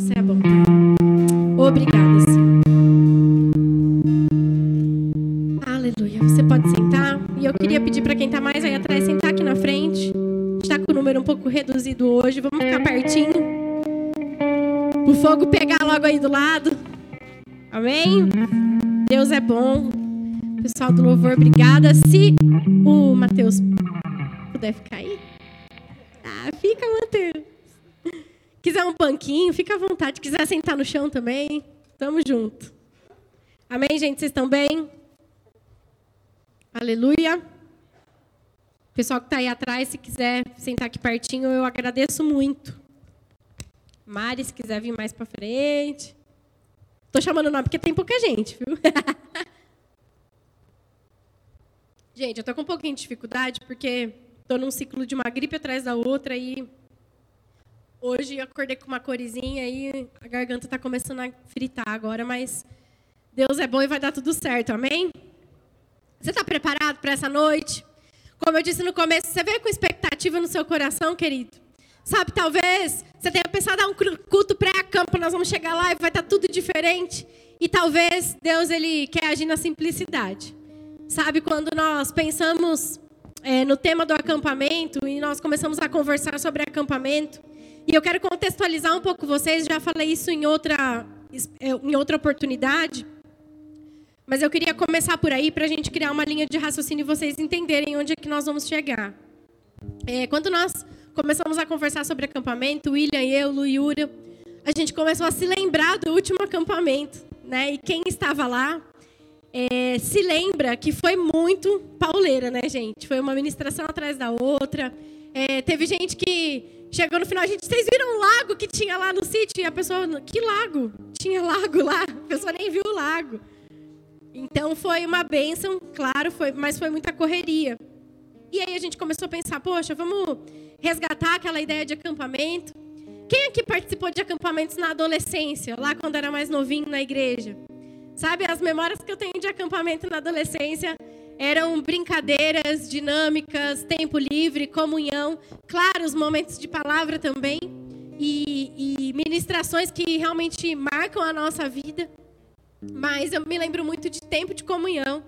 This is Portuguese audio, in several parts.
Você é bom. Obrigada, Senhor. Aleluia. Você pode sentar. E eu queria pedir para quem está mais aí atrás sentar aqui na frente. Está com o número um pouco reduzido hoje. Vamos ficar pertinho. O fogo pegar logo aí do lado. Amém? Deus é bom. Pessoal do louvor, obrigada. Se banquinho, fica à vontade. Quiser sentar no chão também, tamo junto. Amém, gente? Vocês estão bem? Aleluia. Pessoal que está aí atrás, se quiser sentar aqui pertinho, eu agradeço muito. Mari, se quiser vir mais para frente. Tô chamando o nome porque tem pouca gente, viu? gente, eu tô com um pouquinho de dificuldade porque tô num ciclo de uma gripe atrás da outra e hoje acordei com uma corizinha e a garganta tá começando a fritar agora, mas Deus é bom e vai dar tudo certo, amém? Você está preparado para essa noite? Como eu disse no começo, você veio com expectativa no seu coração, querido? Sabe, talvez você tenha pensado, ah, um culto pré-campo, nós vamos chegar lá e vai estar tudo diferente. E talvez Deus ele quer agir na simplicidade. Sabe, quando nós pensamos é, no tema do acampamento e nós começamos a conversar sobre acampamento, e eu quero contextualizar um pouco vocês, já falei isso em outra, em outra oportunidade, mas eu queria começar por aí para a gente criar uma linha de raciocínio e vocês entenderem onde é que nós vamos chegar. É, quando nós começamos a conversar sobre acampamento, William, eu, Lu e Yura, a gente começou a se lembrar do último acampamento, né? E quem estava lá é, se lembra que foi muito pauleira, né, gente? Foi uma ministração atrás da outra. É, teve gente que chegou no final, gente, vocês viram o lago que tinha lá no sítio? E a pessoa, que lago? Tinha lago lá? A pessoa nem viu o lago. Então foi uma bênção, claro, foi, mas foi muita correria. E aí a gente começou a pensar, poxa, vamos resgatar aquela ideia de acampamento. Quem aqui participou de acampamentos na adolescência, lá quando era mais novinho na igreja? Sabe, as memórias que eu tenho de acampamento na adolescência eram brincadeiras, dinâmicas, tempo livre, comunhão, claro, os momentos de palavra também, e, e ministrações que realmente marcam a nossa vida. Mas eu me lembro muito de tempo de comunhão.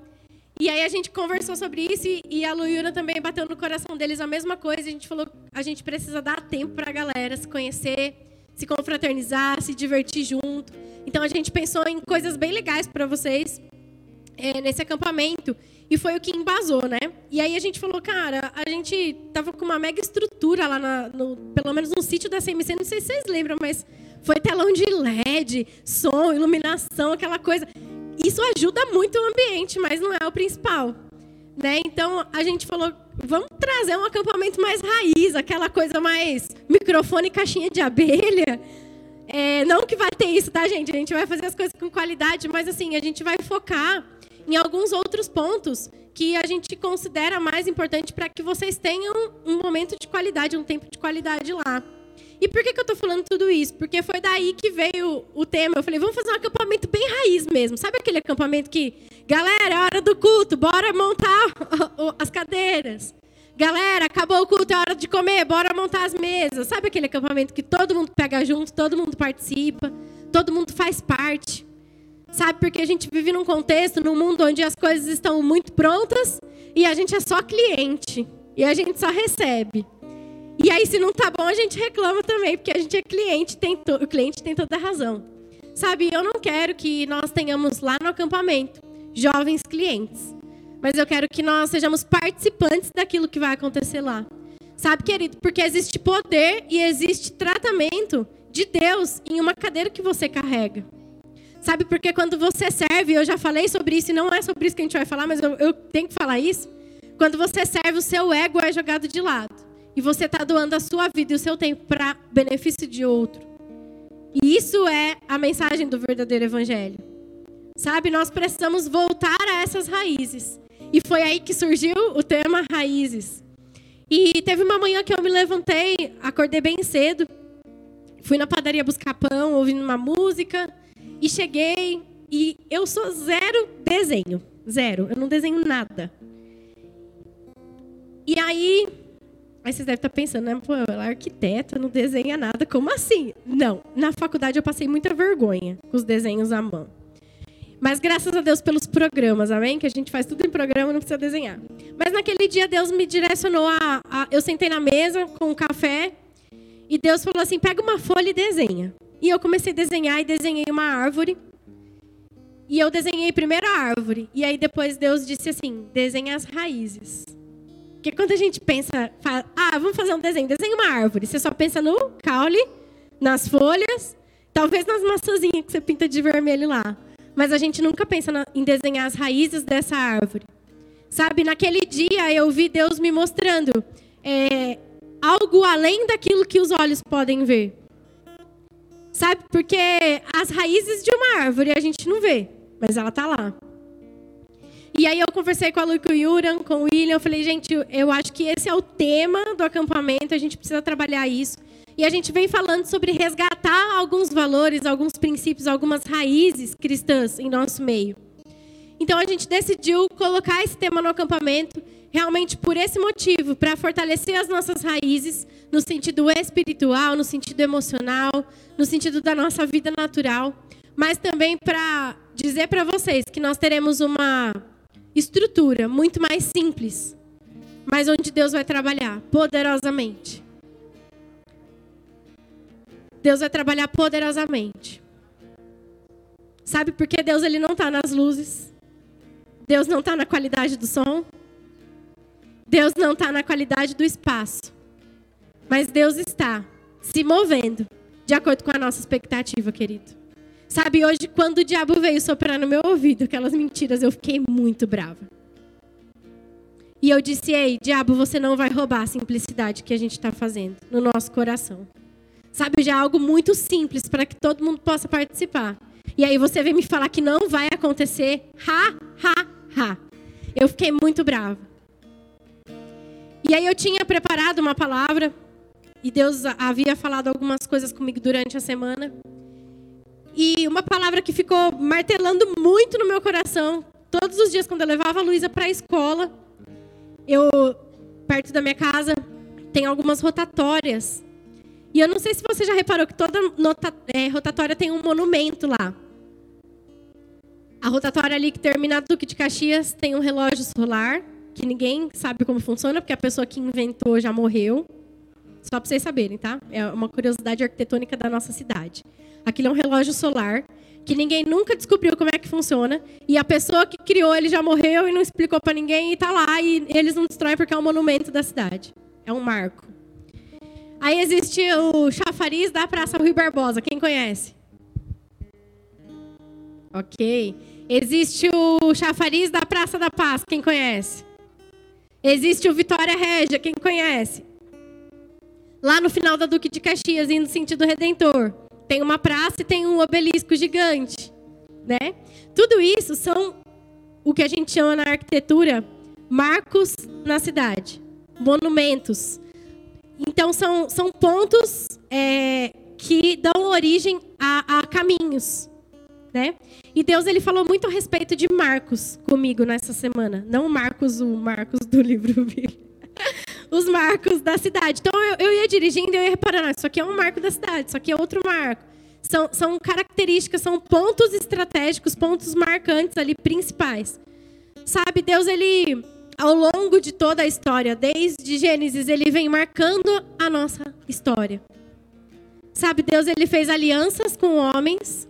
E aí a gente conversou sobre isso e a Luiuna também bateu no coração deles a mesma coisa. A gente falou, a gente precisa dar tempo para a galera se conhecer, se confraternizar, se divertir junto. Então a gente pensou em coisas bem legais para vocês é, nesse acampamento e foi o que embasou, né? E aí a gente falou, cara, a gente tava com uma mega estrutura lá, na, no, pelo menos no sítio da CMC, não sei se vocês lembram, mas foi telão de LED, som, iluminação, aquela coisa. Isso ajuda muito o ambiente, mas não é o principal. Né? Então a gente falou, vamos trazer um acampamento mais raiz, aquela coisa mais microfone e caixinha de abelha. É, não que vai ter isso, tá, gente? A gente vai fazer as coisas com qualidade, mas assim, a gente vai focar em alguns outros pontos que a gente considera mais importante para que vocês tenham um momento de qualidade, um tempo de qualidade lá. E por que, que eu estou falando tudo isso? Porque foi daí que veio o tema. Eu falei, vamos fazer um acampamento bem raiz mesmo. Sabe aquele acampamento que, galera, é hora do culto, bora montar as cadeiras. Galera, acabou o culto, é hora de comer, bora montar as mesas. Sabe aquele acampamento que todo mundo pega junto, todo mundo participa, todo mundo faz parte. Sabe, porque a gente vive num contexto, num mundo onde as coisas estão muito prontas e a gente é só cliente. E a gente só recebe. E aí, se não tá bom, a gente reclama também, porque a gente é cliente, tem o cliente tem toda a razão. Sabe, eu não quero que nós tenhamos lá no acampamento jovens clientes, mas eu quero que nós sejamos participantes daquilo que vai acontecer lá. Sabe, querido, porque existe poder e existe tratamento de Deus em uma cadeira que você carrega. Sabe, porque quando você serve, eu já falei sobre isso, e não é sobre isso que a gente vai falar, mas eu, eu tenho que falar isso. Quando você serve, o seu ego é jogado de lado. E você está doando a sua vida e o seu tempo para benefício de outro. E isso é a mensagem do verdadeiro evangelho. Sabe, nós precisamos voltar a essas raízes. E foi aí que surgiu o tema raízes. E teve uma manhã que eu me levantei, acordei bem cedo, fui na padaria buscar pão, ouvindo uma música, e cheguei e eu sou zero desenho, zero, eu não desenho nada. E aí Aí vocês devem estar pensando, né? Pô, ela é arquiteta, não desenha nada. Como assim? Não. Na faculdade eu passei muita vergonha com os desenhos à mão. Mas graças a Deus pelos programas, amém? Que a gente faz tudo em programa, não precisa desenhar. Mas naquele dia Deus me direcionou a, a eu sentei na mesa com um café e Deus falou assim: pega uma folha e desenha. E eu comecei a desenhar e desenhei uma árvore. E eu desenhei primeiro a árvore. E aí depois Deus disse assim: desenha as raízes. Porque quando a gente pensa, fala, ah, vamos fazer um desenho, desenha uma árvore. Você só pensa no caule, nas folhas, talvez nas maçãzinhas que você pinta de vermelho lá. Mas a gente nunca pensa em desenhar as raízes dessa árvore. Sabe, naquele dia eu vi Deus me mostrando é, algo além daquilo que os olhos podem ver. Sabe, porque as raízes de uma árvore a gente não vê, mas ela está lá. E aí eu conversei com a Lu, com o Yuran, com o William, eu falei, gente, eu acho que esse é o tema do acampamento, a gente precisa trabalhar isso. E a gente vem falando sobre resgatar alguns valores, alguns princípios, algumas raízes cristãs em nosso meio. Então a gente decidiu colocar esse tema no acampamento realmente por esse motivo, para fortalecer as nossas raízes no sentido espiritual, no sentido emocional, no sentido da nossa vida natural, mas também para dizer para vocês que nós teremos uma estrutura muito mais simples, mas onde Deus vai trabalhar poderosamente. Deus vai trabalhar poderosamente. Sabe por que Deus ele não está nas luzes? Deus não está na qualidade do som? Deus não está na qualidade do espaço. Mas Deus está se movendo de acordo com a nossa expectativa, querido. Sabe, hoje, quando o diabo veio soprar no meu ouvido aquelas mentiras, eu fiquei muito brava. E eu disse: Ei, diabo, você não vai roubar a simplicidade que a gente está fazendo no nosso coração. Sabe, já é algo muito simples para que todo mundo possa participar. E aí você vem me falar que não vai acontecer. Ha, ha, ha. Eu fiquei muito brava. E aí eu tinha preparado uma palavra. E Deus havia falado algumas coisas comigo durante a semana. E uma palavra que ficou martelando muito no meu coração, todos os dias quando eu levava a Luísa para a escola, eu perto da minha casa tem algumas rotatórias. E eu não sei se você já reparou que toda nota, é, rotatória tem um monumento lá. A rotatória ali que termina a Duque de Caxias tem um relógio solar, que ninguém sabe como funciona, porque a pessoa que inventou já morreu. Só para vocês saberem, tá? É uma curiosidade arquitetônica da nossa cidade. Aquilo é um relógio solar que ninguém nunca descobriu como é que funciona. E a pessoa que criou ele já morreu e não explicou para ninguém e está lá e eles não destroem porque é um monumento da cidade. É um marco. Aí existe o chafariz da Praça Rui Barbosa. Quem conhece? Ok. Existe o chafariz da Praça da Paz. Quem conhece? Existe o Vitória Régia. Quem conhece? Lá no final da Duque de Caxias, indo no sentido Redentor. Tem uma praça e tem um obelisco gigante, né? Tudo isso são o que a gente chama na arquitetura marcos na cidade, monumentos. Então são, são pontos é, que dão origem a, a caminhos, né? E Deus ele falou muito a respeito de Marcos comigo nessa semana, não Marcos o Marcos do livro Bíblia. Os marcos da cidade. Então eu, eu ia dirigindo e eu ia reparando, isso aqui é um marco da cidade, isso aqui é outro marco. São, são características, são pontos estratégicos, pontos marcantes ali, principais. Sabe, Deus, ele, ao longo de toda a história, desde Gênesis, ele vem marcando a nossa história. Sabe, Deus, ele fez alianças com homens,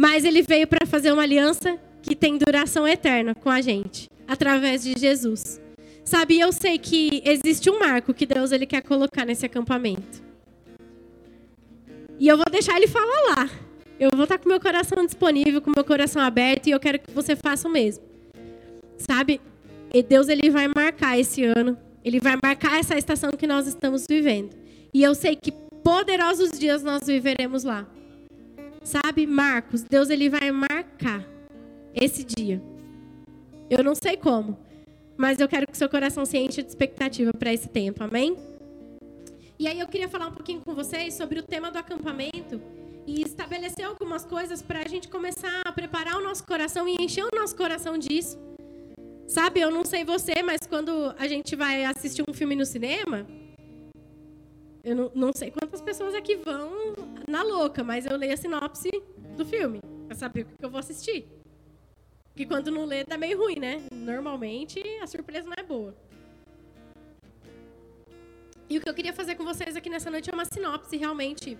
mas ele veio para fazer uma aliança que tem duração eterna com a gente, através de Jesus. Sabe, eu sei que existe um marco que Deus ele quer colocar nesse acampamento. E eu vou deixar ele falar lá. Eu vou estar com meu coração disponível, com meu coração aberto e eu quero que você faça o mesmo. Sabe? E Deus ele vai marcar esse ano, ele vai marcar essa estação que nós estamos vivendo. E eu sei que poderosos dias nós viveremos lá. Sabe, Marcos, Deus ele vai marcar esse dia. Eu não sei como, mas eu quero que seu coração se encha de expectativa para esse tempo, amém? E aí eu queria falar um pouquinho com vocês sobre o tema do acampamento e estabelecer algumas coisas para a gente começar a preparar o nosso coração e encher o nosso coração disso. Sabe, eu não sei você, mas quando a gente vai assistir um filme no cinema, Eu não, não sei quantas pessoas aqui vão na louca, mas eu leio a sinopse do filme para saber o que eu vou assistir. Porque quando não lê, dá meio ruim, né? Normalmente a surpresa não é boa. E o que eu queria fazer com vocês aqui nessa noite é uma sinopse realmente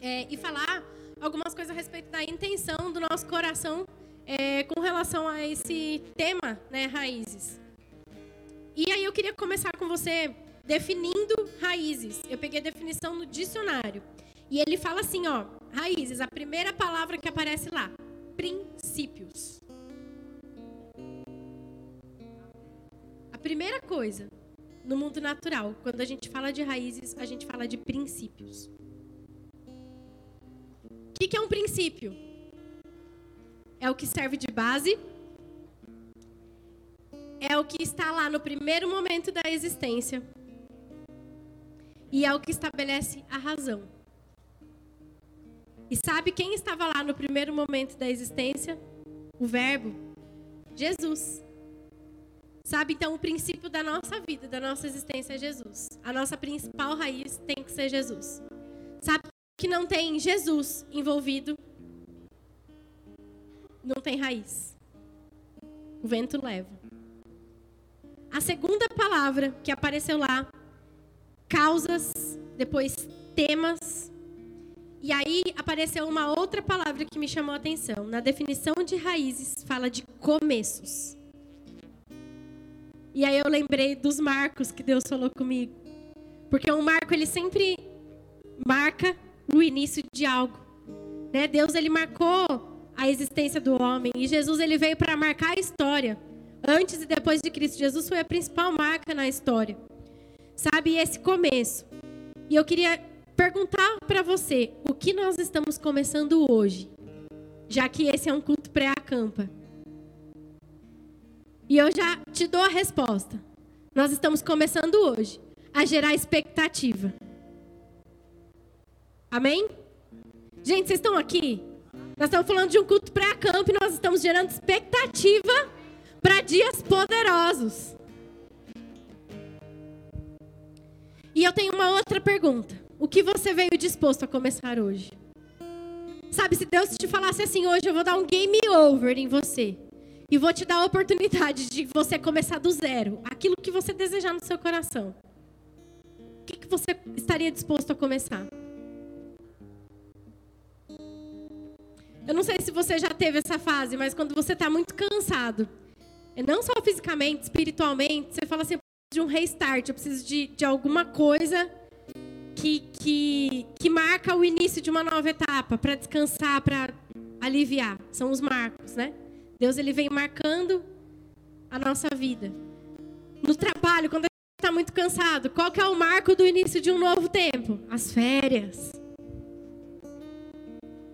é, e falar algumas coisas a respeito da intenção do nosso coração é, com relação a esse tema, né, raízes. E aí eu queria começar com você definindo raízes. Eu peguei a definição no dicionário. E ele fala assim, ó, raízes, a primeira palavra que aparece lá, princípios. Primeira coisa no mundo natural, quando a gente fala de raízes, a gente fala de princípios. O que, que é um princípio? É o que serve de base, é o que está lá no primeiro momento da existência e é o que estabelece a razão. E sabe quem estava lá no primeiro momento da existência? O Verbo, Jesus. Sabe, então, o princípio da nossa vida, da nossa existência é Jesus. A nossa principal raiz tem que ser Jesus. Sabe que não tem Jesus envolvido, não tem raiz. O vento leva. A segunda palavra que apareceu lá, causas, depois temas. E aí apareceu uma outra palavra que me chamou a atenção. Na definição de raízes, fala de começos. E aí eu lembrei dos marcos que Deus falou comigo. Porque um marco, ele sempre marca o início de algo. Né? Deus, ele marcou a existência do homem. E Jesus, ele veio para marcar a história. Antes e depois de Cristo. Jesus foi a principal marca na história. Sabe, esse começo. E eu queria perguntar para você, o que nós estamos começando hoje? Já que esse é um culto pré-acampa. E eu já te dou a resposta. Nós estamos começando hoje a gerar expectativa. Amém? Gente, vocês estão aqui? Nós estamos falando de um culto pré-campo e nós estamos gerando expectativa para dias poderosos. E eu tenho uma outra pergunta. O que você veio disposto a começar hoje? Sabe, se Deus te falasse assim, hoje eu vou dar um game over em você. E vou te dar a oportunidade de você começar do zero. Aquilo que você desejar no seu coração. O que, que você estaria disposto a começar? Eu não sei se você já teve essa fase, mas quando você está muito cansado, não só fisicamente, espiritualmente, você fala assim, eu preciso de um restart, eu preciso de, de alguma coisa que, que, que marca o início de uma nova etapa, para descansar, para aliviar. São os marcos, né? Deus ele vem marcando a nossa vida. No trabalho, quando a gente está muito cansado, qual que é o marco do início de um novo tempo? As férias.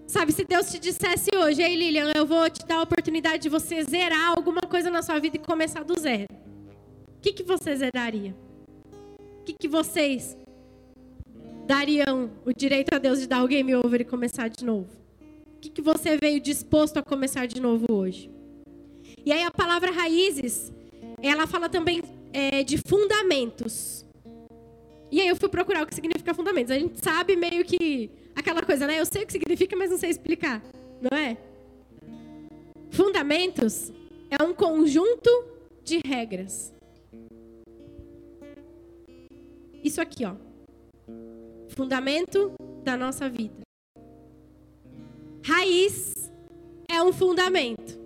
Sabe, se Deus te dissesse hoje, ei Lilian, eu vou te dar a oportunidade de você zerar alguma coisa na sua vida e começar do zero. O que, que você zeraria? O que, que vocês dariam o direito a Deus de dar o game over e começar de novo? O que, que você veio disposto a começar de novo hoje? E aí a palavra raízes, ela fala também é, de fundamentos. E aí eu fui procurar o que significa fundamentos. A gente sabe meio que aquela coisa, né? Eu sei o que significa, mas não sei explicar, não é? Fundamentos é um conjunto de regras. Isso aqui, ó. Fundamento da nossa vida. Raiz é um fundamento.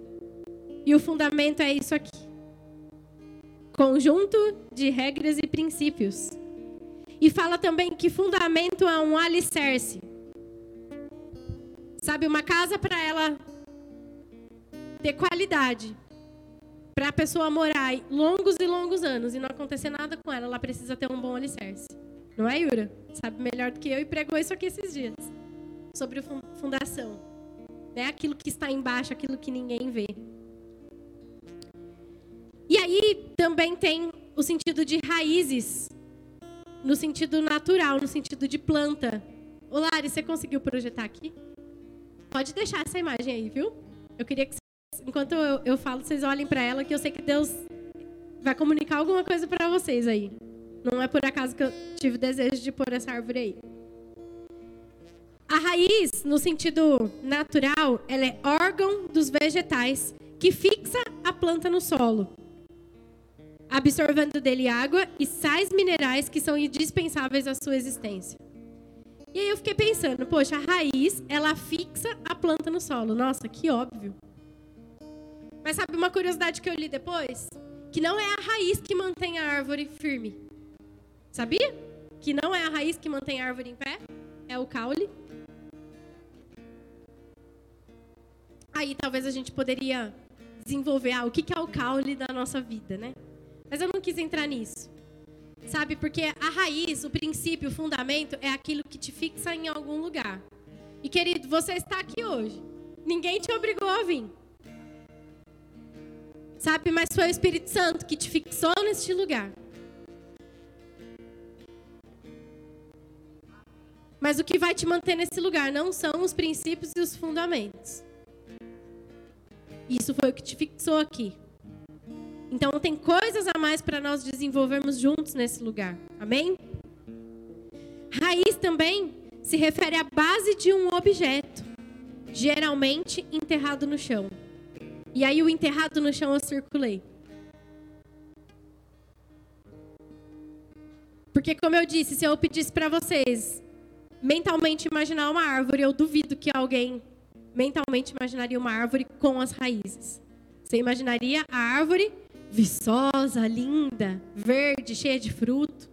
E o fundamento é isso aqui: conjunto de regras e princípios. E fala também que fundamento é um alicerce. Sabe, uma casa para ela ter qualidade, para a pessoa morar longos e longos anos e não acontecer nada com ela, ela precisa ter um bom alicerce. Não é, Yura? Sabe melhor do que eu e pregou isso aqui esses dias. Sobre fundação. É aquilo que está embaixo, aquilo que ninguém vê. E aí também tem o sentido de raízes, no sentido natural, no sentido de planta. Ô Lari, você conseguiu projetar aqui? Pode deixar essa imagem aí, viu? Eu queria que, enquanto eu, eu falo, vocês olhem para ela, que eu sei que Deus vai comunicar alguma coisa para vocês aí. Não é por acaso que eu tive desejo de pôr essa árvore aí. A raiz, no sentido natural, ela é órgão dos vegetais que fixa a planta no solo, absorvendo dele água e sais minerais que são indispensáveis à sua existência. E aí eu fiquei pensando, poxa, a raiz, ela fixa a planta no solo. Nossa, que óbvio. Mas sabe uma curiosidade que eu li depois? Que não é a raiz que mantém a árvore firme. Sabia? Que não é a raiz que mantém a árvore em pé, é o caule. Aí talvez a gente poderia desenvolver ah, o que é o caule da nossa vida, né? Mas eu não quis entrar nisso. Sabe? Porque a raiz, o princípio, o fundamento é aquilo que te fixa em algum lugar. E querido, você está aqui hoje. Ninguém te obrigou a vir. Sabe? Mas foi o Espírito Santo que te fixou neste lugar. Mas o que vai te manter nesse lugar não são os princípios e os fundamentos. Isso foi o que te fixou aqui. Então tem coisas a mais para nós desenvolvermos juntos nesse lugar. Amém? Raiz também se refere à base de um objeto, geralmente enterrado no chão. E aí o enterrado no chão eu circulei. Porque como eu disse, se eu pedisse para vocês mentalmente imaginar uma árvore, eu duvido que alguém mentalmente imaginaria uma árvore com as raízes. Você imaginaria a árvore viçosa, linda, verde, cheia de fruto.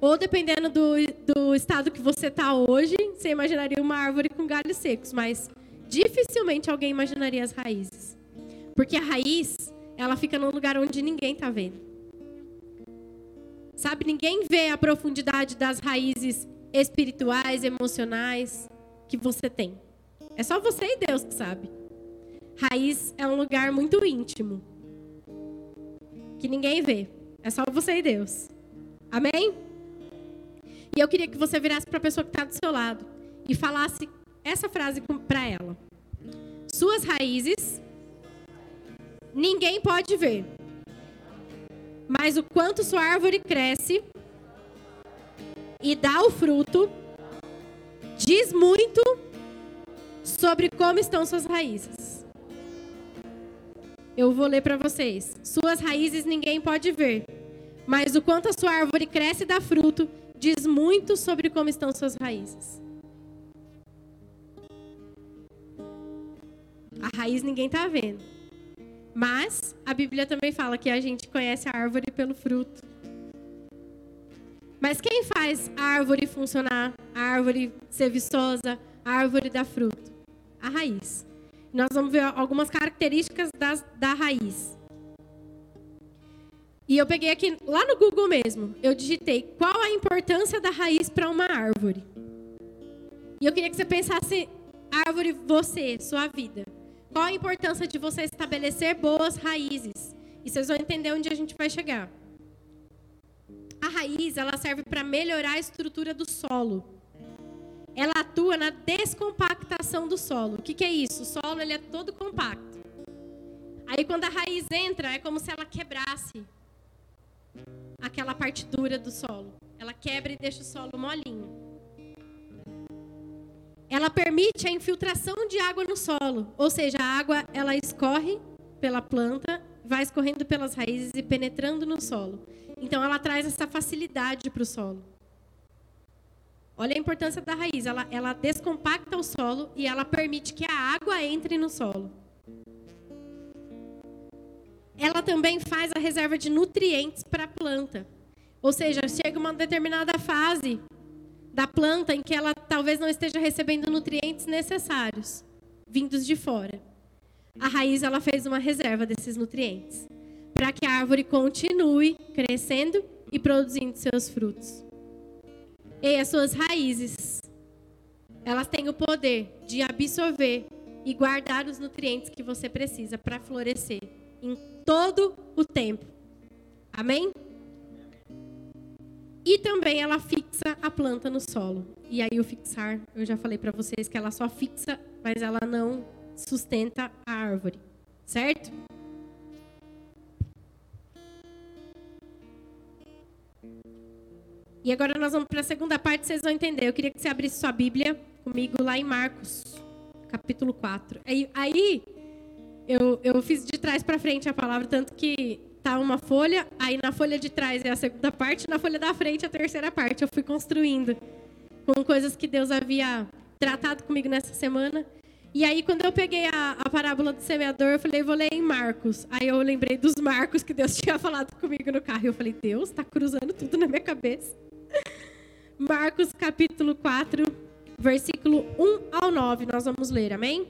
Ou dependendo do, do estado que você está hoje, você imaginaria uma árvore com galhos secos, mas dificilmente alguém imaginaria as raízes. Porque a raiz, ela fica num lugar onde ninguém está vendo. Sabe, ninguém vê a profundidade das raízes espirituais, emocionais que você tem. É só você e Deus que sabe. Raiz é um lugar muito íntimo que ninguém vê. É só você e Deus. Amém? E eu queria que você virasse para a pessoa que está do seu lado e falasse essa frase para ela: Suas raízes ninguém pode ver, mas o quanto sua árvore cresce e dá o fruto diz muito sobre como estão suas raízes. Eu vou ler para vocês. Suas raízes ninguém pode ver, mas o quanto a sua árvore cresce e dá fruto diz muito sobre como estão suas raízes. A raiz ninguém está vendo. Mas a Bíblia também fala que a gente conhece a árvore pelo fruto. Mas quem faz a árvore funcionar, a árvore ser viçosa, a árvore dar fruto? A raiz. Nós vamos ver algumas características das, da raiz. E eu peguei aqui, lá no Google mesmo, eu digitei qual a importância da raiz para uma árvore. E eu queria que você pensasse, árvore, você, sua vida. Qual a importância de você estabelecer boas raízes? E vocês vão entender onde a gente vai chegar. A raiz, ela serve para melhorar a estrutura do solo ela atua na descompactação do solo. O que, que é isso? O solo ele é todo compacto. Aí quando a raiz entra, é como se ela quebrasse aquela parte dura do solo. Ela quebra e deixa o solo molinho. Ela permite a infiltração de água no solo, ou seja, a água ela escorre pela planta, vai escorrendo pelas raízes e penetrando no solo. Então ela traz essa facilidade para o solo. Olha a importância da raiz. Ela, ela descompacta o solo e ela permite que a água entre no solo. Ela também faz a reserva de nutrientes para a planta. Ou seja, chega uma determinada fase da planta em que ela talvez não esteja recebendo nutrientes necessários, vindos de fora. A raiz ela fez uma reserva desses nutrientes para que a árvore continue crescendo e produzindo seus frutos. E as suas raízes, elas têm o poder de absorver e guardar os nutrientes que você precisa para florescer em todo o tempo. Amém? E também ela fixa a planta no solo. E aí o fixar, eu já falei para vocês que ela só fixa, mas ela não sustenta a árvore, certo? E agora nós vamos para a segunda parte, vocês vão entender. Eu queria que você abrisse sua Bíblia comigo lá em Marcos, capítulo 4. Aí, aí eu, eu fiz de trás para frente a palavra, tanto que tá uma folha, aí na folha de trás é a segunda parte, na folha da frente a terceira parte. Eu fui construindo com coisas que Deus havia tratado comigo nessa semana. E aí, quando eu peguei a, a parábola do semeador, eu falei, vou ler em Marcos. Aí eu lembrei dos Marcos que Deus tinha falado comigo no carro. E eu falei, Deus, está cruzando tudo na minha cabeça. Marcos capítulo 4, versículo 1 ao 9, nós vamos ler, amém?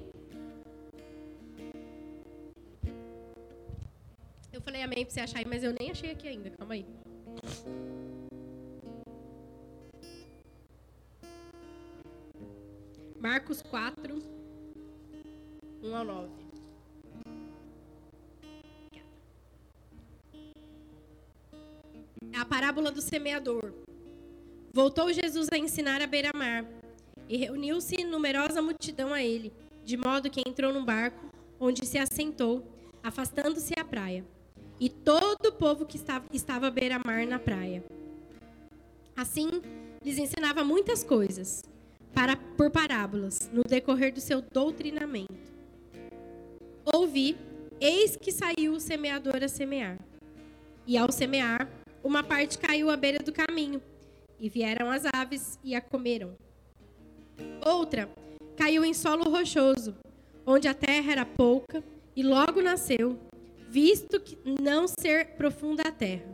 Eu falei amém para você achar aí, mas eu nem achei aqui ainda, calma aí. Marcos 4, 1 ao 9. A parábola do semeador. Voltou Jesus a ensinar à beira-mar, e reuniu-se numerosa multidão a ele, de modo que entrou num barco, onde se assentou, afastando-se à praia. E todo o povo que estava, estava à beira-mar na praia. Assim, lhes ensinava muitas coisas, para, por parábolas, no decorrer do seu doutrinamento. Ouvi, eis que saiu o semeador a semear. E ao semear, uma parte caiu à beira do caminho, e vieram as aves e a comeram. Outra caiu em solo rochoso, onde a terra era pouca, e logo nasceu, visto que não ser profunda a terra.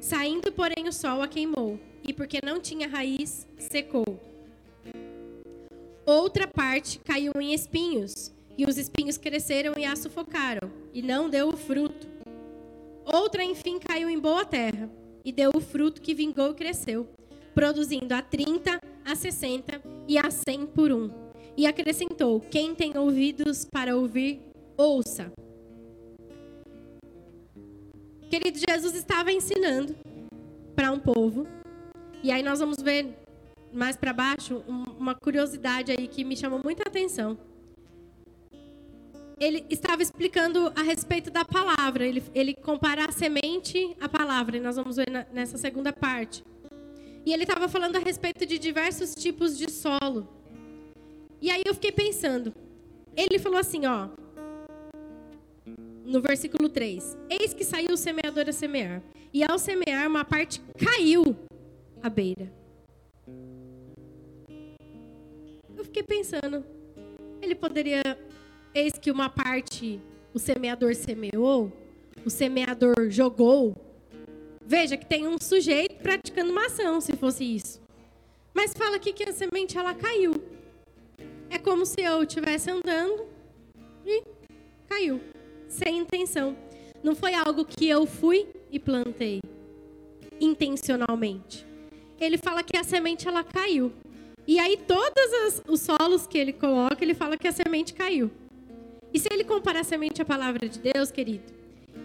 Saindo, porém, o sol a queimou, e porque não tinha raiz, secou. Outra parte caiu em espinhos, e os espinhos cresceram e a sufocaram, e não deu o fruto. Outra, enfim, caiu em boa terra, e deu o fruto que vingou e cresceu, produzindo a 30, a 60 e a 100 por um. E acrescentou: Quem tem ouvidos para ouvir, ouça. Querido, Jesus estava ensinando para um povo, e aí nós vamos ver mais para baixo uma curiosidade aí que me chamou muita atenção ele estava explicando a respeito da palavra. Ele, ele compara a semente à palavra, e nós vamos ver na, nessa segunda parte. E ele estava falando a respeito de diversos tipos de solo. E aí eu fiquei pensando. Ele falou assim, ó, no versículo 3: Eis que saiu o semeador a semear, e ao semear, uma parte caiu à beira. Eu fiquei pensando, ele poderia Eis que uma parte o semeador semeou, o semeador jogou. Veja que tem um sujeito praticando uma ação, se fosse isso. Mas fala aqui que a semente ela caiu. É como se eu estivesse andando e caiu, sem intenção. Não foi algo que eu fui e plantei intencionalmente. Ele fala que a semente ela caiu. E aí todos os solos que ele coloca, ele fala que a semente caiu. E se ele comparar semente à palavra de Deus, querido,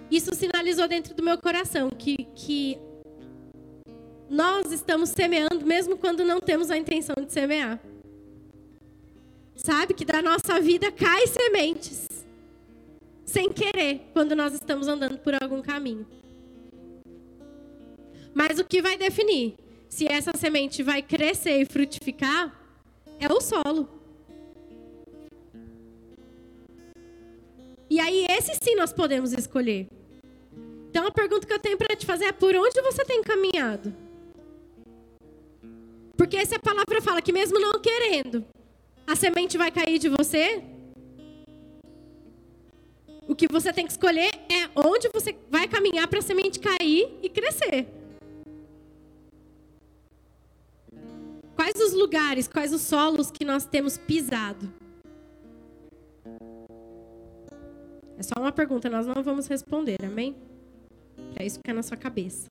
isso sinalizou dentro do meu coração que, que nós estamos semeando mesmo quando não temos a intenção de semear. Sabe que da nossa vida cai sementes sem querer quando nós estamos andando por algum caminho. Mas o que vai definir se essa semente vai crescer e frutificar é o solo. E aí, esse sim nós podemos escolher. Então, a pergunta que eu tenho para te fazer é: por onde você tem caminhado? Porque essa palavra fala que, mesmo não querendo, a semente vai cair de você. O que você tem que escolher é onde você vai caminhar para a semente cair e crescer. Quais os lugares, quais os solos que nós temos pisado? É só uma pergunta, nós não vamos responder, amém? Para isso ficar na sua cabeça.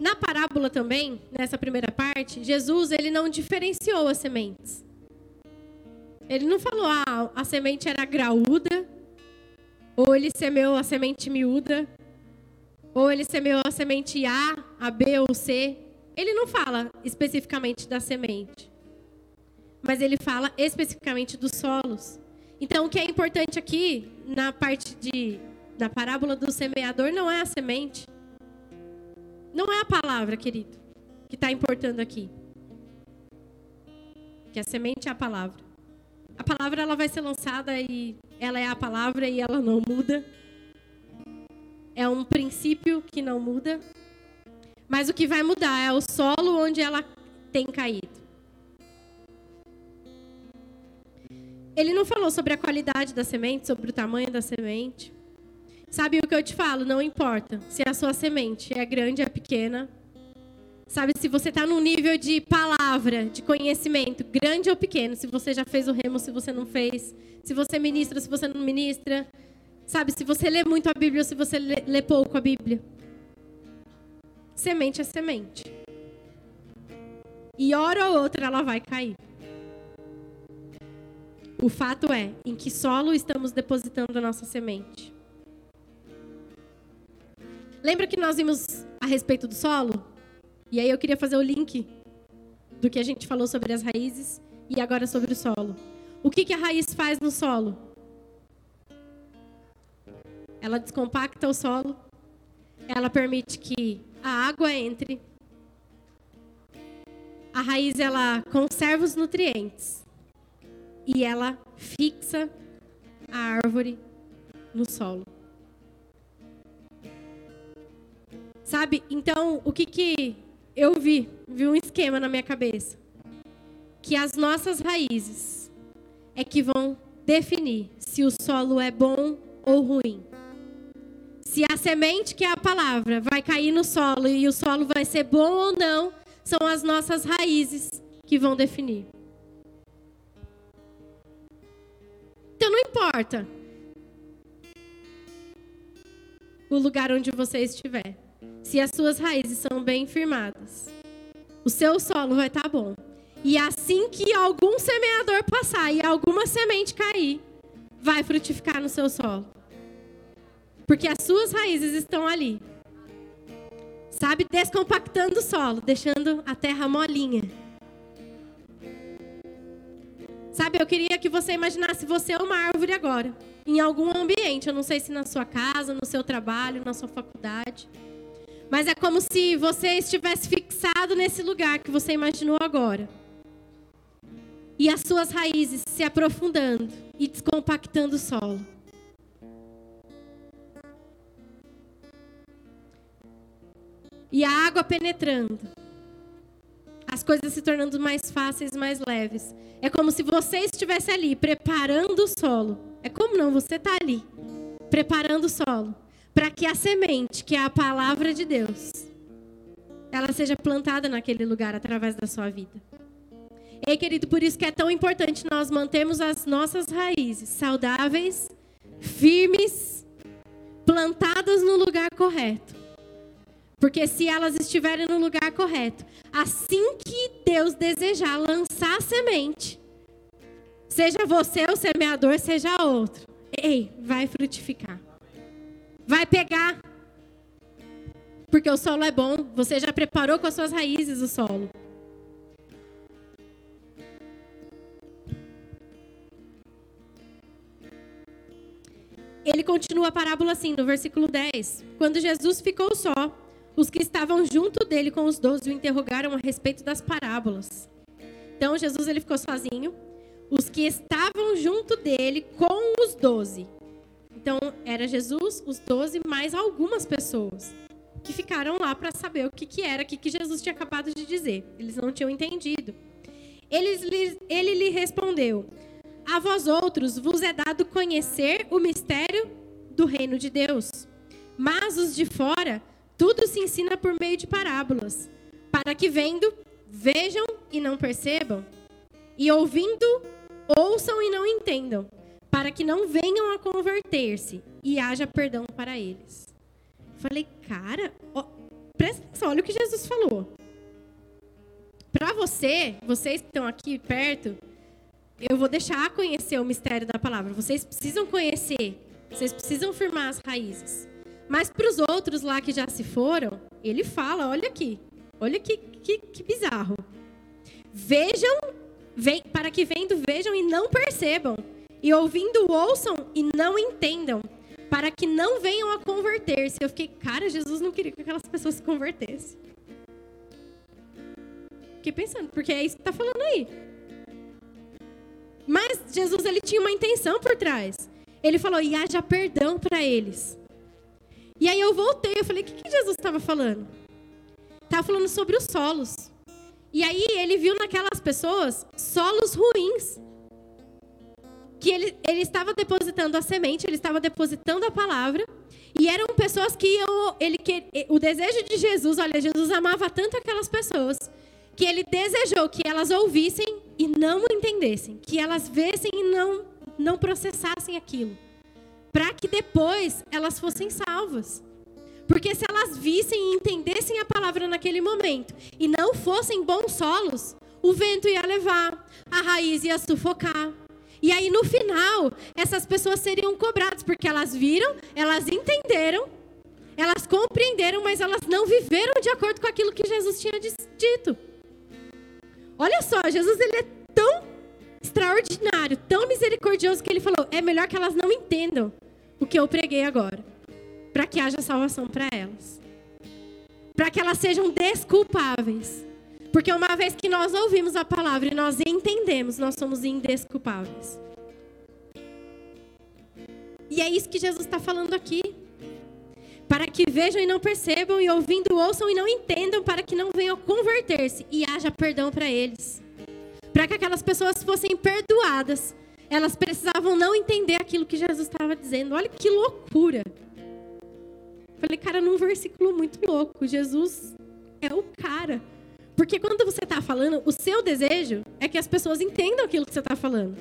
Na parábola também, nessa primeira parte, Jesus ele não diferenciou as sementes. Ele não falou, ah, a semente era graúda, ou ele semeou a semente miúda, ou ele semeou a semente A, a B ou C. Ele não fala especificamente da semente mas ele fala especificamente dos solos. Então, o que é importante aqui, na parte de, da parábola do semeador não é a semente. Não é a palavra, querido, que está importando aqui. Que a semente é a palavra. A palavra ela vai ser lançada e ela é a palavra e ela não muda. É um princípio que não muda. Mas o que vai mudar é o solo onde ela tem caído. Ele não falou sobre a qualidade da semente, sobre o tamanho da semente. Sabe o que eu te falo? Não importa se a sua semente é grande ou é pequena. Sabe, se você está num nível de palavra, de conhecimento, grande ou pequeno, se você já fez o remo, se você não fez, se você ministra, se você não ministra, sabe, se você lê muito a Bíblia ou se você lê, lê pouco a Bíblia. Semente é semente. E hora ou outra ela vai cair. O fato é, em que solo estamos depositando a nossa semente? Lembra que nós vimos a respeito do solo? E aí eu queria fazer o link do que a gente falou sobre as raízes e agora sobre o solo. O que, que a raiz faz no solo? Ela descompacta o solo, ela permite que a água entre. A raiz ela conserva os nutrientes e ela fixa a árvore no solo. Sabe? Então, o que que eu vi? Vi um esquema na minha cabeça. Que as nossas raízes é que vão definir se o solo é bom ou ruim. Se a semente, que é a palavra, vai cair no solo e o solo vai ser bom ou não, são as nossas raízes que vão definir. Não importa o lugar onde você estiver. Se as suas raízes são bem firmadas, o seu solo vai estar tá bom. E assim que algum semeador passar e alguma semente cair, vai frutificar no seu solo. Porque as suas raízes estão ali. Sabe, descompactando o solo, deixando a terra molinha. Sabe, eu queria que você imaginasse você é uma árvore agora, em algum ambiente. Eu não sei se na sua casa, no seu trabalho, na sua faculdade. Mas é como se você estivesse fixado nesse lugar que você imaginou agora. E as suas raízes se aprofundando e descompactando o solo. E a água penetrando as coisas se tornando mais fáceis, mais leves. É como se você estivesse ali preparando o solo. É como não, você está ali preparando o solo para que a semente, que é a palavra de Deus, ela seja plantada naquele lugar através da sua vida. Ei, querido, por isso que é tão importante nós mantermos as nossas raízes saudáveis, firmes, plantadas no lugar correto. Porque se elas estiverem no lugar correto, assim que Deus desejar lançar a semente, seja você o semeador, seja outro, ei, vai frutificar. Vai pegar. Porque o solo é bom, você já preparou com as suas raízes o solo. Ele continua a parábola assim, no versículo 10. Quando Jesus ficou só, os que estavam junto dele com os doze o interrogaram a respeito das parábolas. Então Jesus ele ficou sozinho. Os que estavam junto dele com os doze. Então era Jesus, os doze, mais algumas pessoas que ficaram lá para saber o que, que era, o que, que Jesus tinha acabado de dizer. Eles não tinham entendido. Eles, ele lhe respondeu: A vós outros vos é dado conhecer o mistério do reino de Deus, mas os de fora tudo se ensina por meio de parábolas, para que vendo, vejam e não percebam, e ouvindo, ouçam e não entendam, para que não venham a converter-se e haja perdão para eles. Falei, cara, ó, presta atenção, olha o que Jesus falou. Para você, vocês que estão aqui perto, eu vou deixar conhecer o mistério da palavra. Vocês precisam conhecer, vocês precisam firmar as raízes. Mas para os outros lá que já se foram, ele fala: olha aqui, olha que, que, que bizarro. Vejam, vem, para que vendo vejam e não percebam, e ouvindo ouçam e não entendam, para que não venham a converter-se. Eu fiquei, cara, Jesus não queria que aquelas pessoas se convertessem. Fiquei pensando, porque é isso que está falando aí. Mas Jesus ele tinha uma intenção por trás. Ele falou: e haja perdão para eles. E aí eu voltei, eu falei: o que, que Jesus estava falando? Estava falando sobre os solos. E aí ele viu naquelas pessoas solos ruins. Que ele, ele estava depositando a semente, ele estava depositando a palavra. E eram pessoas que eu, ele, que, o desejo de Jesus, olha, Jesus amava tanto aquelas pessoas que ele desejou que elas ouvissem e não entendessem, que elas vissem e não, não processassem aquilo, para que depois elas fossem salvas. Porque se elas vissem e entendessem a palavra naquele momento e não fossem bons solos, o vento ia levar, a raiz ia sufocar. E aí no final, essas pessoas seriam cobradas, porque elas viram, elas entenderam, elas compreenderam, mas elas não viveram de acordo com aquilo que Jesus tinha dito. Olha só, Jesus ele é extraordinário, tão misericordioso que ele falou: é melhor que elas não entendam o que eu preguei agora, para que haja salvação para elas, para que elas sejam desculpáveis. Porque uma vez que nós ouvimos a palavra e nós entendemos, nós somos indesculpáveis. E é isso que Jesus está falando aqui para que vejam e não percebam, e ouvindo ouçam e não entendam, para que não venham converter-se e haja perdão para eles. Para que aquelas pessoas fossem perdoadas, elas precisavam não entender aquilo que Jesus estava dizendo. Olha que loucura! Falei, cara, num versículo muito louco, Jesus é o cara. Porque quando você está falando, o seu desejo é que as pessoas entendam aquilo que você está falando.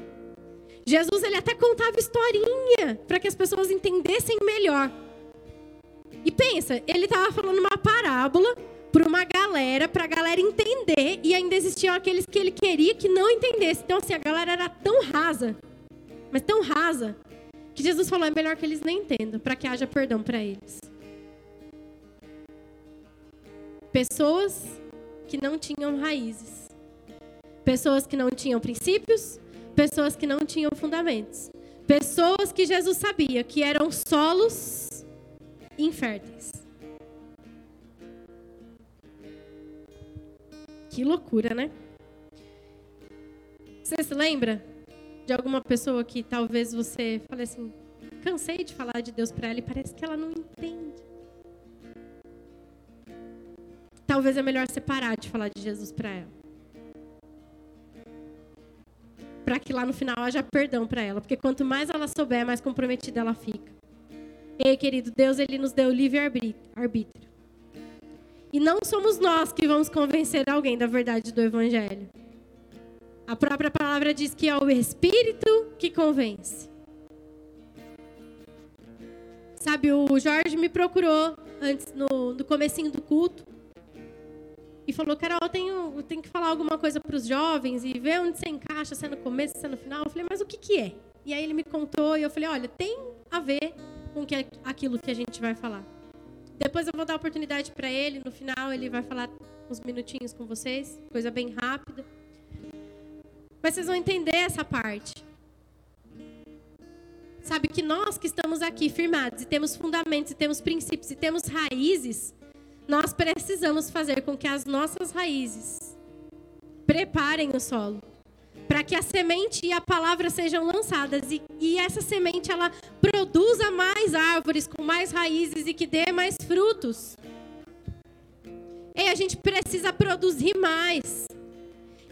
Jesus ele até contava historinha para que as pessoas entendessem melhor. E pensa, ele estava falando uma parábola para uma galera, para a galera entender, e ainda existiam aqueles que ele queria que não entendesse. Então, assim, a galera era tão rasa, mas tão rasa, que Jesus falou: é melhor que eles nem entendam, para que haja perdão para eles. Pessoas que não tinham raízes, pessoas que não tinham princípios, pessoas que não tinham fundamentos, pessoas que Jesus sabia que eram solos inférteis. Que loucura, né? Você se lembra de alguma pessoa que talvez você fale assim: cansei de falar de Deus para ela e parece que ela não entende? Talvez é melhor separar de falar de Jesus para ela. Para que lá no final haja perdão para ela, porque quanto mais ela souber, mais comprometida ela fica. Ei, querido, Deus ele nos deu livre arbítrio. E não somos nós que vamos convencer alguém da verdade do evangelho. A própria palavra diz que é o espírito que convence. Sabe, o Jorge me procurou antes no, no comecinho do culto e falou, Carol, eu tenho, eu tenho que falar alguma coisa para os jovens e ver onde você encaixa, se é no começo, se é no final. Eu falei, mas o que, que é? E aí ele me contou e eu falei, olha, tem a ver com que, aquilo que a gente vai falar. Depois eu vou dar oportunidade para ele, no final ele vai falar uns minutinhos com vocês, coisa bem rápida. Mas vocês vão entender essa parte. Sabe que nós que estamos aqui firmados e temos fundamentos e temos princípios e temos raízes, nós precisamos fazer com que as nossas raízes preparem o solo para que a semente e a palavra sejam lançadas e, e essa semente ela produza mais árvores com mais raízes e que dê mais frutos. E a gente precisa produzir mais.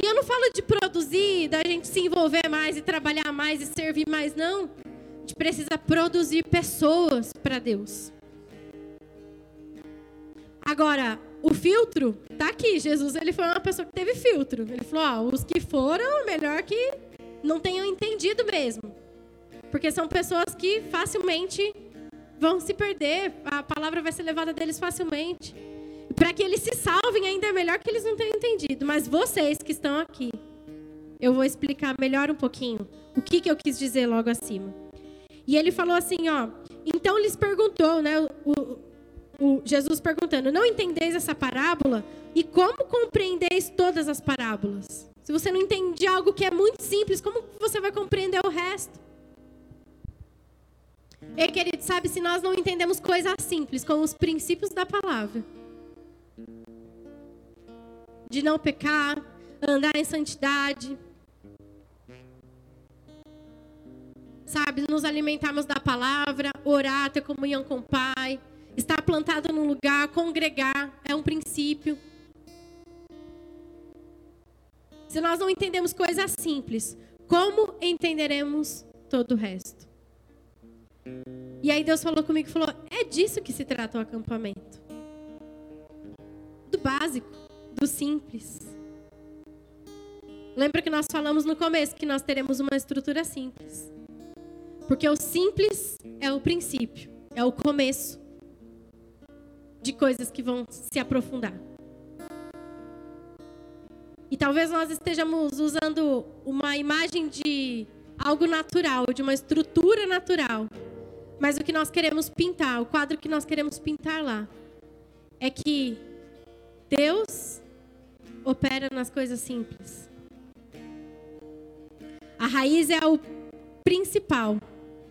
E eu não falo de produzir, da gente se envolver mais e trabalhar mais e servir mais, não. A gente precisa produzir pessoas para Deus. Agora, filtro tá aqui. Jesus, ele foi uma pessoa que teve filtro. Ele falou: ó, os que foram, melhor que não tenham entendido mesmo. Porque são pessoas que facilmente vão se perder, a palavra vai ser levada deles facilmente. Para que eles se salvem, ainda é melhor que eles não tenham entendido. Mas vocês que estão aqui, eu vou explicar melhor um pouquinho o que, que eu quis dizer logo acima. E ele falou assim, ó. Então lhes perguntou, né? O Jesus perguntando: Não entendeis essa parábola? E como compreendeis todas as parábolas? Se você não entende algo que é muito simples, como você vai compreender o resto? E querido, sabe, se nós não entendemos coisas simples, como os princípios da palavra, de não pecar, andar em santidade, sabe, nos alimentarmos da palavra, orar, ter comunhão com o Pai, estar plantado num lugar, congregar, é um princípio. Se nós não entendemos coisas simples, como entenderemos todo o resto? E aí Deus falou comigo, falou: "É disso que se trata o acampamento. Do básico, do simples. Lembra que nós falamos no começo que nós teremos uma estrutura simples. Porque o simples é o princípio, é o começo de coisas que vão se aprofundar. E talvez nós estejamos usando uma imagem de algo natural, de uma estrutura natural. Mas o que nós queremos pintar, o quadro que nós queremos pintar lá, é que Deus opera nas coisas simples. A raiz é o principal,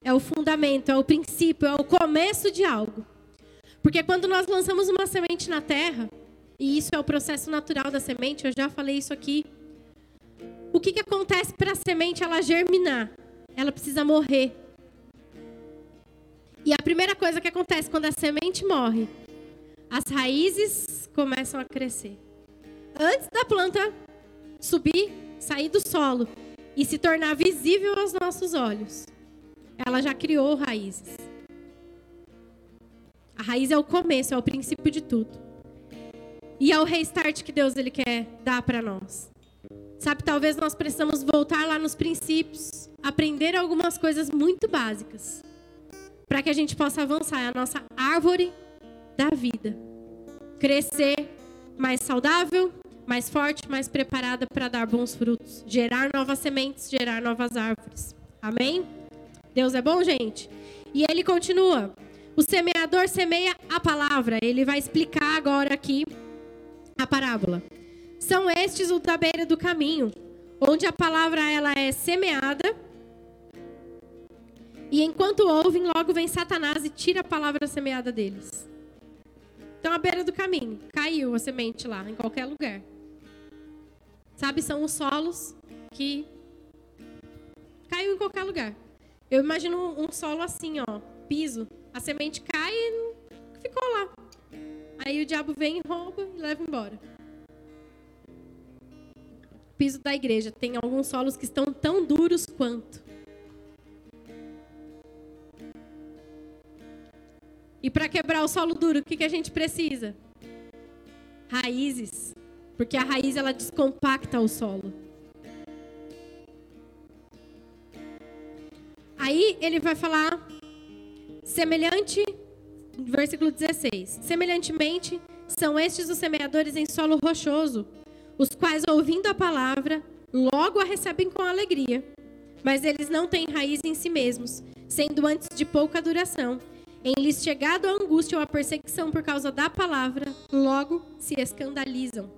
é o fundamento, é o princípio, é o começo de algo. Porque quando nós lançamos uma semente na terra, e isso é o processo natural da semente, eu já falei isso aqui. O que, que acontece para a semente ela germinar? Ela precisa morrer. E a primeira coisa que acontece quando a semente morre, as raízes começam a crescer. Antes da planta subir, sair do solo e se tornar visível aos nossos olhos, ela já criou raízes. A raiz é o começo, é o princípio de tudo. E é o restart que Deus ele quer dar para nós. Sabe, talvez nós precisamos voltar lá nos princípios, aprender algumas coisas muito básicas, para que a gente possa avançar. É a nossa árvore da vida. Crescer mais saudável, mais forte, mais preparada para dar bons frutos, gerar novas sementes, gerar novas árvores. Amém? Deus é bom, gente? E ele continua. O semeador semeia a palavra. Ele vai explicar agora aqui a parábola. São estes o da beira do caminho, onde a palavra ela é semeada. E enquanto ouvem, logo vem Satanás e tira a palavra semeada deles. Então, à beira do caminho, caiu a semente lá, em qualquer lugar. Sabe, são os solos que caiu em qualquer lugar. Eu imagino um solo assim, ó, piso. A semente cai e ficou lá. Aí o diabo vem, rouba e leva embora. Piso da igreja. Tem alguns solos que estão tão duros quanto. E para quebrar o solo duro, o que, que a gente precisa? Raízes. Porque a raiz ela descompacta o solo. Aí ele vai falar semelhante versículo 16. Semelhantemente, são estes os semeadores em solo rochoso, os quais, ouvindo a palavra, logo a recebem com alegria. Mas eles não têm raiz em si mesmos, sendo antes de pouca duração. Em lhes chegado a angústia ou a perseguição por causa da palavra, logo se escandalizam.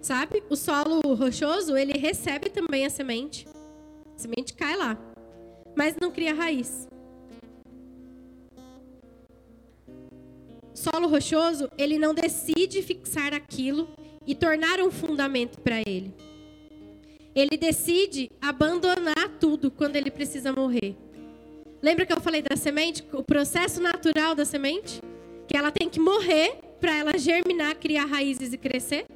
Sabe? O solo rochoso, ele recebe também a semente. A semente cai lá, mas não cria raiz. Solo rochoso, ele não decide fixar aquilo e tornar um fundamento para ele. Ele decide abandonar tudo quando ele precisa morrer. Lembra que eu falei da semente? O processo natural da semente? Que ela tem que morrer para ela germinar, criar raízes e crescer?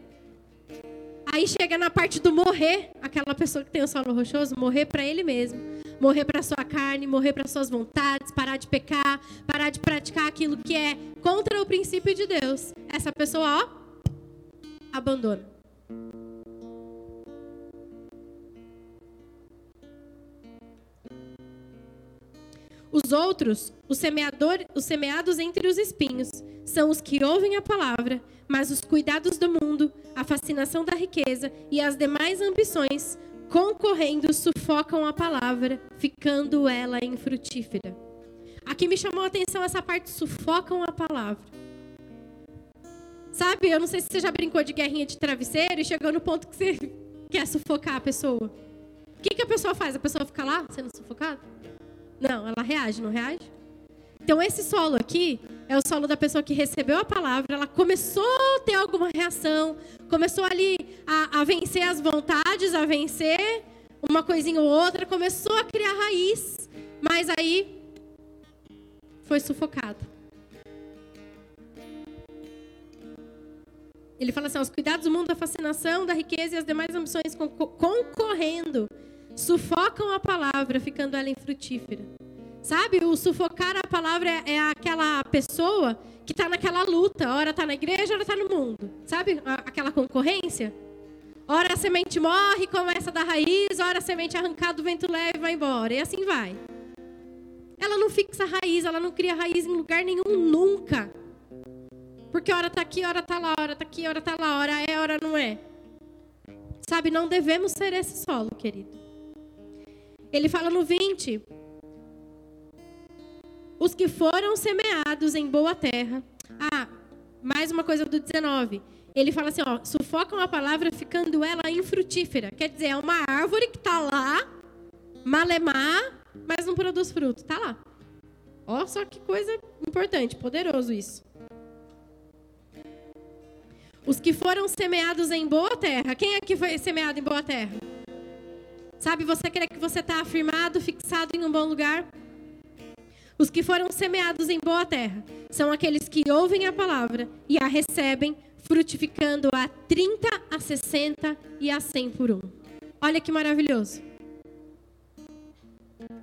Aí chega na parte do morrer, aquela pessoa que tem o solo rochoso, morrer para ele mesmo morrer para sua carne, morrer para suas vontades, parar de pecar, parar de praticar aquilo que é contra o princípio de Deus. Essa pessoa, ó, abandona. Os outros, os, semeador, os semeados entre os espinhos, são os que ouvem a palavra, mas os cuidados do mundo, a fascinação da riqueza e as demais ambições concorrendo sufocam a palavra, ficando ela infrutífera. Aqui me chamou a atenção essa parte, sufocam a palavra. Sabe, eu não sei se você já brincou de guerrinha de travesseiro e chegou no ponto que você quer sufocar a pessoa. O que, que a pessoa faz? A pessoa fica lá sendo sufocada? Não, ela reage, não reage? Então, esse solo aqui é o solo da pessoa que recebeu a palavra, ela começou a ter alguma reação, começou ali a, a vencer as vontades, a vencer uma coisinha ou outra, começou a criar raiz, mas aí foi sufocado. Ele fala assim: os cuidados do mundo, a fascinação da riqueza e as demais ambições concorrendo sufocam a palavra, ficando ela infrutífera. Sabe, o sufocar a palavra é, é aquela pessoa que está naquela luta. Ora está na igreja, ora está no mundo. Sabe, aquela concorrência? Ora a semente morre, começa a dar raiz, ora a semente arrancada do vento leve vai embora. E assim vai. Ela não fixa raiz, ela não cria raiz em lugar nenhum nunca. Porque hora está aqui, hora está lá, hora está aqui, hora está lá, hora é, hora não é. Sabe, não devemos ser esse solo, querido. Ele fala no 20: Os que foram semeados em boa terra. Ah, mais uma coisa do 19. Ele fala assim, ó, sufocam a palavra ficando ela infrutífera. Quer dizer, é uma árvore que está lá, malemar, mas não produz fruto. Está lá. Ó, só que coisa importante, poderoso isso. Os que foram semeados em boa terra. Quem é que foi semeado em boa terra? Sabe, você crê que você está afirmado, fixado em um bom lugar? Os que foram semeados em boa terra são aqueles que ouvem a palavra e a recebem, frutificando a 30, a 60 e a 100 por um. Olha que maravilhoso.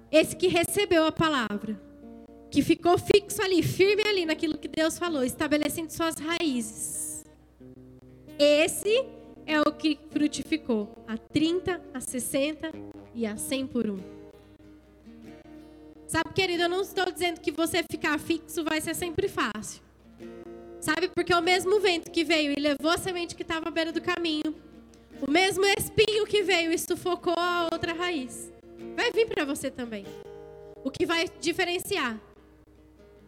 Esse que recebeu a palavra, que ficou fixo ali, firme ali naquilo que Deus falou, estabelecendo suas raízes. Esse é o que frutificou a 30, a 60 e a 100 por um. Sabe, querido, eu não estou dizendo que você ficar fixo vai ser sempre fácil. Sabe, porque o mesmo vento que veio e levou a semente que estava à beira do caminho, o mesmo espinho que veio e sufocou a outra raiz, vai vir para você também. O que vai diferenciar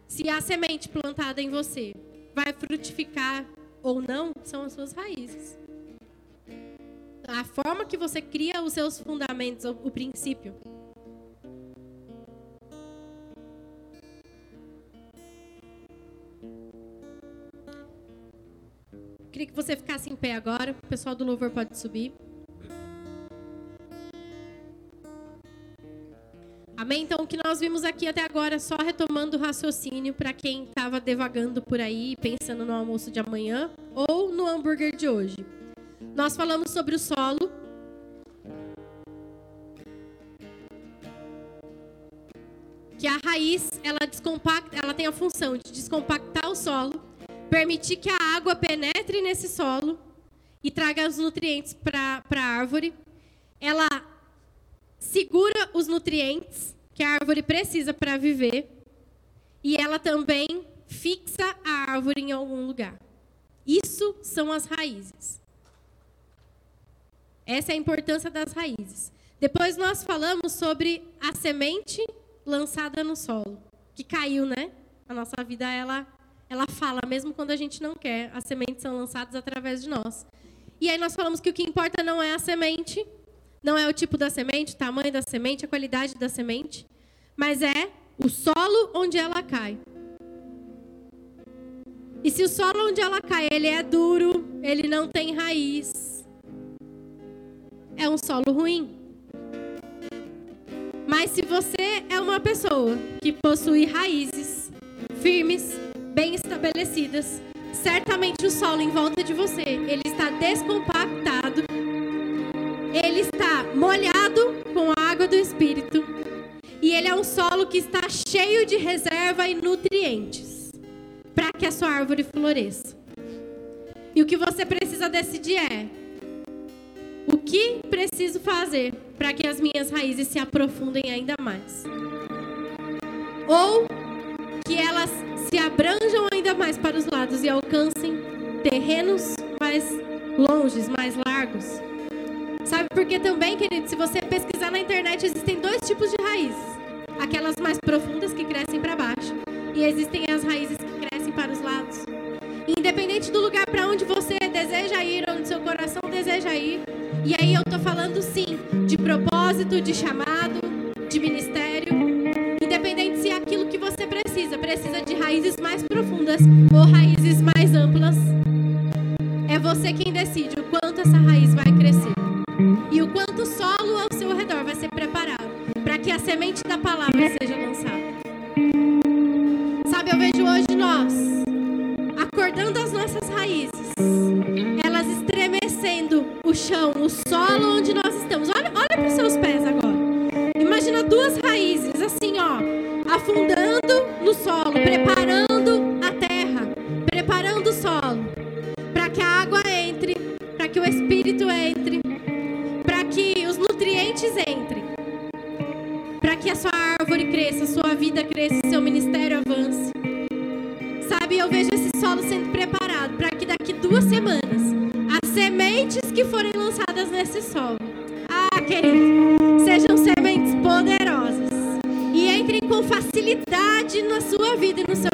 se a semente plantada em você vai frutificar ou não são as suas raízes a forma que você cria os seus fundamentos, o princípio. Queria que você ficasse em pé agora. O pessoal do louvor pode subir. Amém? Então, o que nós vimos aqui até agora, só retomando o raciocínio para quem estava devagando por aí, pensando no almoço de amanhã ou no hambúrguer de hoje. Nós falamos sobre o solo. Que a raiz, ela descompacta, ela tem a função de descompactar o solo, permitir que a água penetre nesse solo e traga os nutrientes para a árvore. Ela segura os nutrientes que a árvore precisa para viver e ela também fixa a árvore em algum lugar. Isso são as raízes. Essa é a importância das raízes. Depois nós falamos sobre a semente lançada no solo, que caiu, né? A nossa vida ela ela fala mesmo quando a gente não quer. As sementes são lançadas através de nós. E aí nós falamos que o que importa não é a semente, não é o tipo da semente, o tamanho da semente, a qualidade da semente, mas é o solo onde ela cai. E se o solo onde ela cai, ele é duro, ele não tem raiz, é um solo ruim. Mas se você é uma pessoa que possui raízes firmes, bem estabelecidas, certamente o solo em volta de você, ele está descompactado, ele está molhado com a água do Espírito, e ele é um solo que está cheio de reserva e nutrientes para que a sua árvore floresça. E o que você precisa decidir é: o que preciso fazer para que as minhas raízes se aprofundem ainda mais? Ou que elas se abranjam ainda mais para os lados e alcancem terrenos mais longes, mais largos? Sabe por que também, querido, se você pesquisar na internet, existem dois tipos de raízes. Aquelas mais profundas que crescem para baixo e existem as raízes que crescem para os lados. Independente do lugar para onde você deseja ir, onde seu coração deseja ir, e aí eu estou falando sim de propósito, de chamado, de ministério você precisa? Precisa de raízes mais profundas ou raízes mais amplas? É você quem decide o quanto essa raiz vai crescer e o quanto o solo ao seu redor vai ser preparado para que a semente da palavra seja lançada. Sabe, eu vejo hoje nós acordando as nossas raízes, elas estremecendo o chão, o solo onde nós estamos. Olha, olha para os seus pés agora. Imagina duas raízes assim, ó afundando no solo, preparando a terra, preparando o solo para que a água entre, para que o espírito entre, para que os nutrientes entrem, para que a sua árvore cresça, a sua vida cresça, seu ministério avance. Sabe, eu vejo esse solo sendo preparado para que daqui duas semanas as sementes que forem lançadas nesse solo, ah, querido, na sua vida e no seu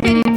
queridos.